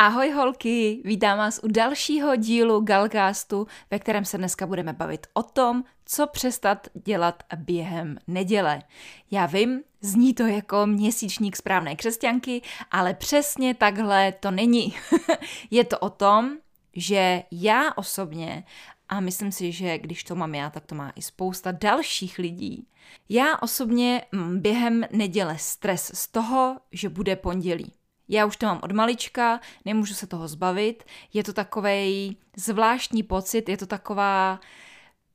Ahoj holky, vítám vás u dalšího dílu Galcastu, ve kterém se dneska budeme bavit o tom, co přestat dělat během neděle. Já vím, zní to jako měsíčník správné křesťanky, ale přesně takhle to není. Je to o tom, že já osobně, a myslím si, že když to mám já, tak to má i spousta dalších lidí, já osobně mám během neděle stres z toho, že bude pondělí. Já už to mám od malička, nemůžu se toho zbavit. Je to takový zvláštní pocit, je to taková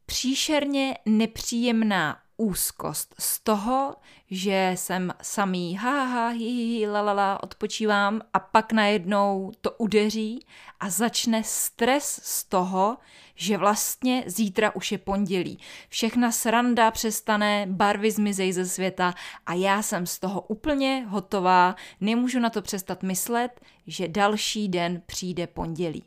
příšerně nepříjemná úzkost z toho, že jsem samý ha, ha, hi, hi, la, la, la, odpočívám a pak najednou to udeří a začne stres z toho, že vlastně zítra už je pondělí. Všechna sranda přestane, barvy zmizej ze světa a já jsem z toho úplně hotová, nemůžu na to přestat myslet, že další den přijde pondělí.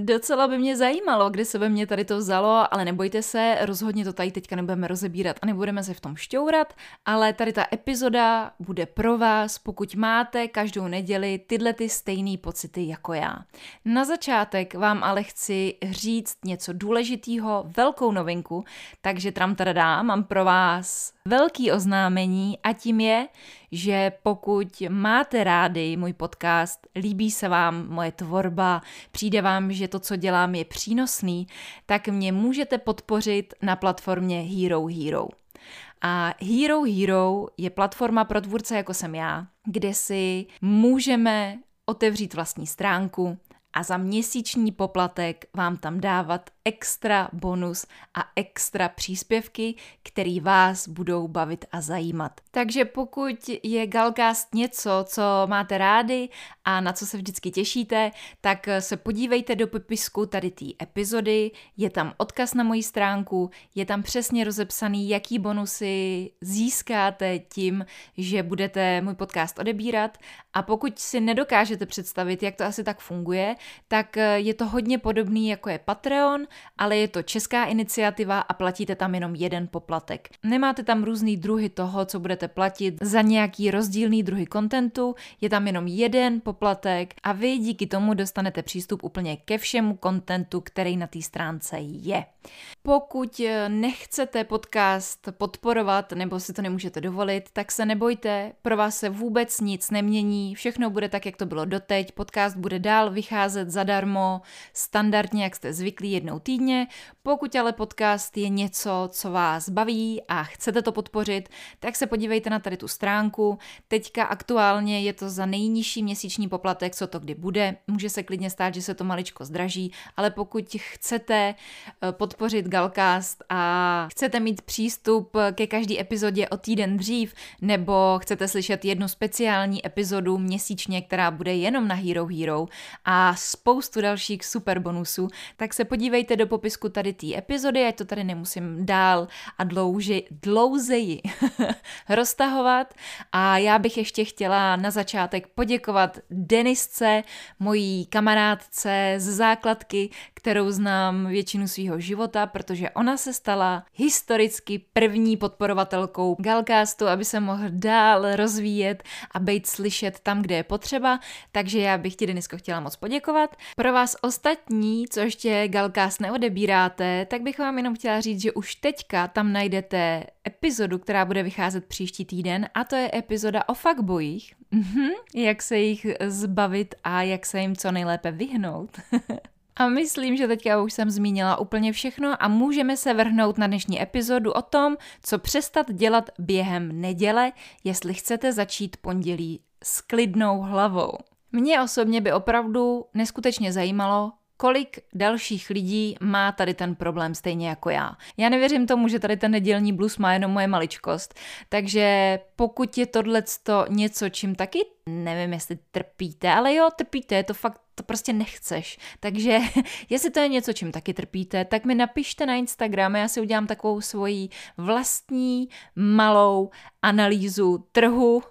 Docela by mě zajímalo, kde se ve mně tady to vzalo, ale nebojte se, rozhodně to tady teďka nebudeme rozebírat a nebudeme se v tom šťourat, ale tady ta epizoda bude pro vás, pokud máte každou neděli tyhle ty stejné pocity jako já. Na začátek vám ale chci říct něco důležitého, velkou novinku, takže tram tada mám pro vás velký oznámení a tím je, že pokud máte rádi můj podcast, líbí se vám moje tvorba, přijde vám, že to, co dělám, je přínosný, tak mě můžete podpořit na platformě Hero Hero. A Hero Hero je platforma pro tvůrce jako jsem já, kde si můžeme otevřít vlastní stránku a za měsíční poplatek vám tam dávat extra bonus a extra příspěvky, které vás budou bavit a zajímat. Takže pokud je Galcast něco, co máte rádi a na co se vždycky těšíte, tak se podívejte do popisku tady té epizody, je tam odkaz na moji stránku, je tam přesně rozepsaný, jaký bonusy získáte tím, že budete můj podcast odebírat a pokud si nedokážete představit, jak to asi tak funguje, tak je to hodně podobný jako je Patreon, ale je to česká iniciativa a platíte tam jenom jeden poplatek. Nemáte tam různý druhy toho, co budete platit za nějaký rozdílný druhy kontentu, je tam jenom jeden poplatek a vy díky tomu dostanete přístup úplně ke všemu kontentu, který na té stránce je. Pokud nechcete podcast podporovat nebo si to nemůžete dovolit, tak se nebojte, pro vás se vůbec nic nemění, všechno bude tak, jak to bylo doteď, podcast bude dál vycházet zadarmo, standardně, jak jste zvyklí jednou týdně. Pokud ale podcast je něco, co vás baví a chcete to podpořit, tak se podívejte na tady tu stránku. Teďka aktuálně je to za nejnižší měsíční poplatek, co to kdy bude. Může se klidně stát, že se to maličko zdraží, ale pokud chcete eh, podpořit Galcast a chcete mít přístup ke každé epizodě o týden dřív, nebo chcete slyšet jednu speciální epizodu měsíčně, která bude jenom na Hero Hero a spoustu dalších super bonusů, tak se podívejte do popisku tady té epizody, ať to tady nemusím dál a dlouži, dlouzeji roztahovat. A já bych ještě chtěla na začátek poděkovat Denisce, mojí kamarádce z základky, kterou znám většinu svého života, protože ona se stala historicky první podporovatelkou Galcastu, aby se mohl dál rozvíjet a být slyšet tam, kde je potřeba. Takže já bych ti, Denisko, chtěla moc poděkovat. Pro vás ostatní, co ještě Galcast neodebíráte, tak bych vám jenom chtěla říct, že už teďka tam najdete epizodu, která bude vycházet příští týden a to je epizoda o fuckboyích. Mhm, jak se jich zbavit a jak se jim co nejlépe vyhnout. A myslím, že teďka už jsem zmínila úplně všechno a můžeme se vrhnout na dnešní epizodu o tom, co přestat dělat během neděle, jestli chcete začít pondělí s klidnou hlavou. Mě osobně by opravdu neskutečně zajímalo, kolik dalších lidí má tady ten problém stejně jako já. Já nevěřím tomu, že tady ten nedělní blues má jenom moje maličkost, takže pokud je tohle něco, čím taky nevím, jestli trpíte, ale jo, trpíte, je to fakt to prostě nechceš. Takže jestli to je něco, čím taky trpíte, tak mi napište na Instagram, já si udělám takovou svoji vlastní malou analýzu trhu,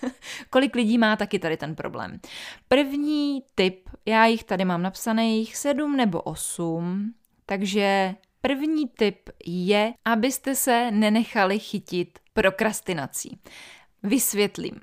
kolik lidí má taky tady ten problém. První tip, já jich tady mám napsaných sedm nebo osm, takže první tip je, abyste se nenechali chytit prokrastinací. Vysvětlím.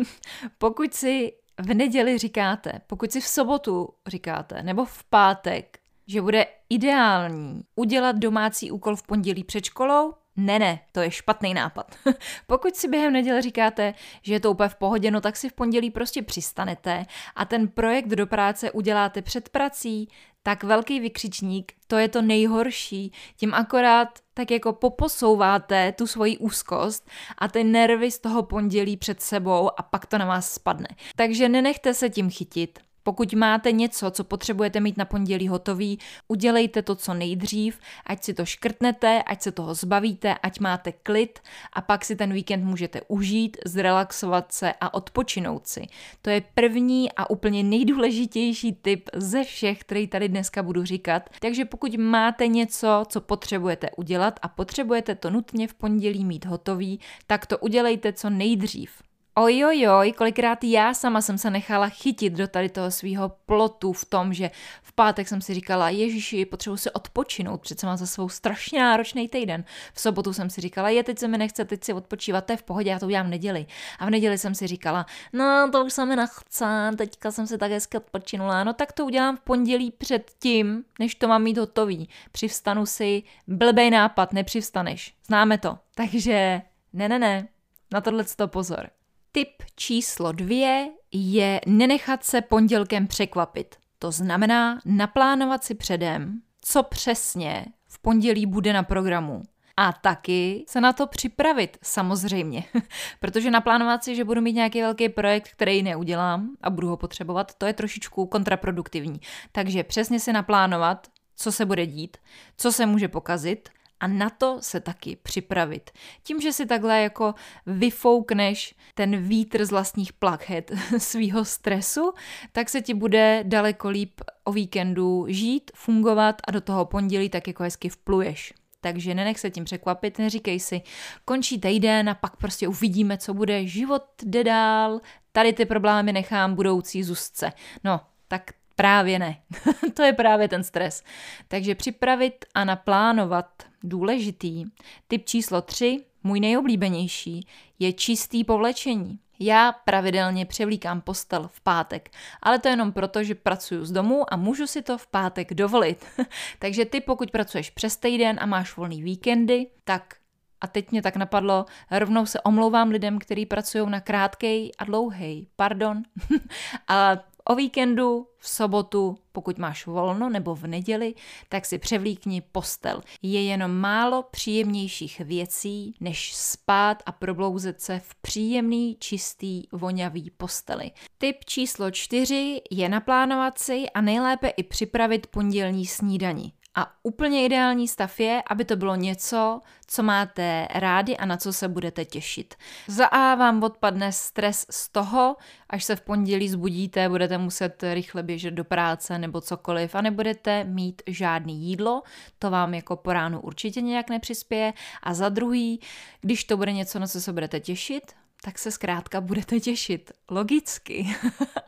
Pokud si v neděli říkáte, pokud si v sobotu říkáte, nebo v pátek, že bude ideální udělat domácí úkol v pondělí před školou, ne, ne, to je špatný nápad. Pokud si během neděle říkáte, že je to úplně v pohodě, no tak si v pondělí prostě přistanete a ten projekt do práce uděláte před prací, tak velký vykřičník, to je to nejhorší. Tím akorát tak jako poposouváte tu svoji úzkost a ty nervy z toho pondělí před sebou a pak to na vás spadne. Takže nenechte se tím chytit. Pokud máte něco, co potřebujete mít na pondělí hotový, udělejte to co nejdřív, ať si to škrtnete, ať se toho zbavíte, ať máte klid a pak si ten víkend můžete užít, zrelaxovat se a odpočinout si. To je první a úplně nejdůležitější tip ze všech, který tady dneska budu říkat. Takže pokud máte něco, co potřebujete udělat a potřebujete to nutně v pondělí mít hotový, tak to udělejte co nejdřív. Ojojoj, kolikrát já sama jsem se nechala chytit do tady toho svého plotu v tom, že v pátek jsem si říkala, ježiši, potřebuji si odpočinout, přece mám za svou strašně náročný týden. V sobotu jsem si říkala, je, teď se mi nechce, teď si odpočívat, to je v pohodě, já to udělám v neděli. A v neděli jsem si říkala, no to už se mi nechce, teďka jsem si tak hezky odpočinula, no tak to udělám v pondělí před tím, než to mám mít hotový. Přivstanu si, blbej nápad, nepřivstaneš, známe to. Takže ne, ne, ne, na tohle to pozor. Tip číslo dvě je nenechat se pondělkem překvapit. To znamená naplánovat si předem, co přesně v pondělí bude na programu. A taky se na to připravit, samozřejmě. Protože naplánovat si, že budu mít nějaký velký projekt, který neudělám a budu ho potřebovat, to je trošičku kontraproduktivní. Takže přesně si naplánovat, co se bude dít, co se může pokazit a na to se taky připravit. Tím, že si takhle jako vyfoukneš ten vítr z vlastních plakhet svýho stresu, tak se ti bude daleko líp o víkendu žít, fungovat a do toho pondělí tak jako hezky vpluješ. Takže nenech se tím překvapit, neříkej si, končí týden a pak prostě uvidíme, co bude, život jde dál, tady ty problémy nechám budoucí zůstce. No, tak právě ne. to je právě ten stres. Takže připravit a naplánovat důležitý. Typ číslo 3, můj nejoblíbenější, je čistý povlečení. Já pravidelně převlíkám postel v pátek, ale to jenom proto, že pracuji z domu a můžu si to v pátek dovolit. Takže ty, pokud pracuješ přes týden a máš volný víkendy, tak a teď mě tak napadlo, rovnou se omlouvám lidem, kteří pracují na krátkej a dlouhej, pardon. a O víkendu, v sobotu, pokud máš volno, nebo v neděli, tak si převlíkni postel. Je jenom málo příjemnějších věcí, než spát a problouzet se v příjemný, čistý, vonavý posteli. Tip číslo čtyři je naplánovat si a nejlépe i připravit pondělní snídani. A úplně ideální stav je, aby to bylo něco, co máte rádi a na co se budete těšit. Za A vám odpadne stres z toho, až se v pondělí zbudíte, budete muset rychle běžet do práce nebo cokoliv a nebudete mít žádný jídlo, to vám jako po ránu určitě nějak nepřispěje. A za druhý, když to bude něco, na co se budete těšit, tak se zkrátka budete těšit. Logicky.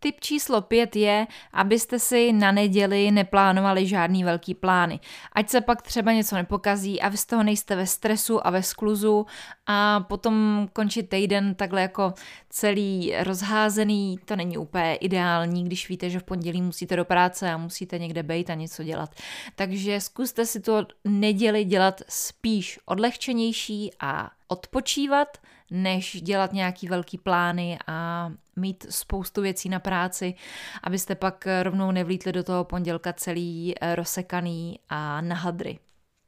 Tip číslo pět je, abyste si na neděli neplánovali žádný velký plány. Ať se pak třeba něco nepokazí a vy z toho nejste ve stresu a ve skluzu a potom končí týden takhle jako celý rozházený, to není úplně ideální, když víte, že v pondělí musíte do práce a musíte někde bejt a něco dělat. Takže zkuste si to neděli dělat spíš odlehčenější a odpočívat, než dělat nějaký velký plány a mít spoustu věcí na práci, abyste pak rovnou nevlítli do toho pondělka celý eh, rozsekaný a na hadry.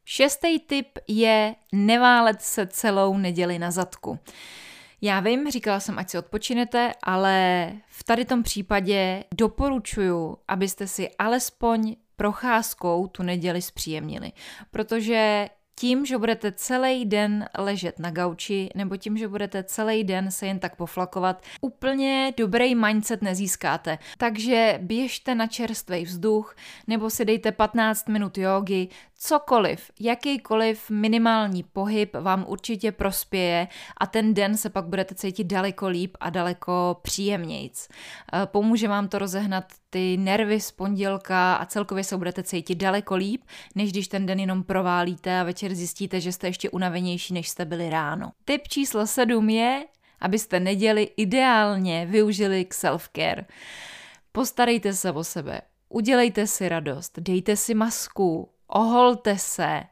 Šestý tip je neválet se celou neděli na zadku. Já vím, říkala jsem, ať si odpočinete, ale v tady tom případě doporučuju, abyste si alespoň procházkou tu neděli zpříjemnili, protože tím, že budete celý den ležet na gauči nebo tím, že budete celý den se jen tak poflakovat, úplně dobrý mindset nezískáte. Takže běžte na čerstvý vzduch nebo si dejte 15 minut jogy, cokoliv, jakýkoliv minimální pohyb vám určitě prospěje a ten den se pak budete cítit daleko líp a daleko příjemnějc. Eh, pomůže vám to rozehnat ty nervy z pondělka a celkově se budete cítit daleko líp, než když ten den jenom proválíte a večer zjistíte, že jste ještě unavenější, než jste byli ráno. Tip číslo 7 je, abyste neděli ideálně využili k self-care. Postarejte se o sebe, udělejte si radost, dejte si masku, oholte se.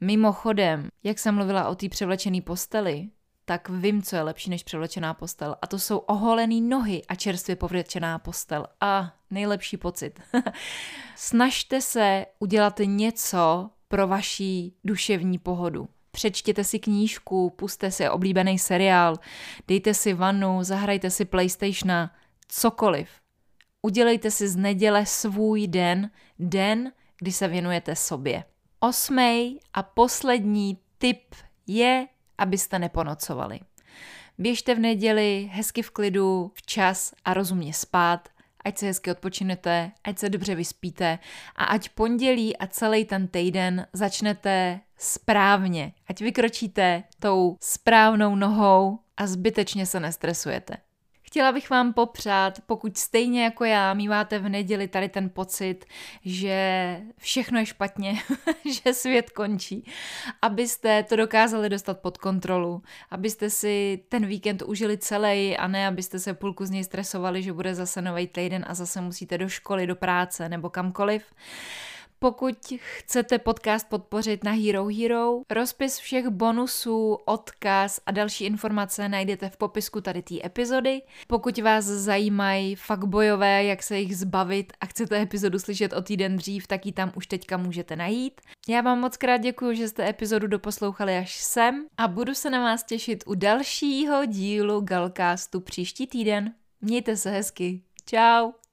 Mimochodem, jak jsem mluvila o té převlečené posteli, tak vím, co je lepší než převlečená postel. A to jsou oholený nohy a čerstvě povlečená postel. A nejlepší pocit. Snažte se udělat něco pro vaší duševní pohodu. Přečtěte si knížku, puste si oblíbený seriál, dejte si vanu, zahrajte si PlayStationa, cokoliv. Udělejte si z neděle svůj den, den, kdy se věnujete sobě. Osmý a poslední tip je, abyste neponocovali. Běžte v neděli hezky v klidu, včas a rozumně spát, ať se hezky odpočinete, ať se dobře vyspíte a ať pondělí a celý ten týden začnete správně, ať vykročíte tou správnou nohou a zbytečně se nestresujete. Chtěla bych vám popřát, pokud stejně jako já míváte v neděli tady ten pocit, že všechno je špatně, že svět končí, abyste to dokázali dostat pod kontrolu, abyste si ten víkend užili celý a ne abyste se půlku z něj stresovali, že bude zase nový týden a zase musíte do školy, do práce nebo kamkoliv. Pokud chcete podcast podpořit na Hero Hero, rozpis všech bonusů, odkaz a další informace najdete v popisku tady té epizody. Pokud vás zajímají fuckbojové, jak se jich zbavit a chcete epizodu slyšet o týden dřív, tak ji tam už teďka můžete najít. Já vám moc krát děkuji, že jste epizodu doposlouchali až sem a budu se na vás těšit u dalšího dílu Galcastu příští týden. Mějte se hezky. Ciao.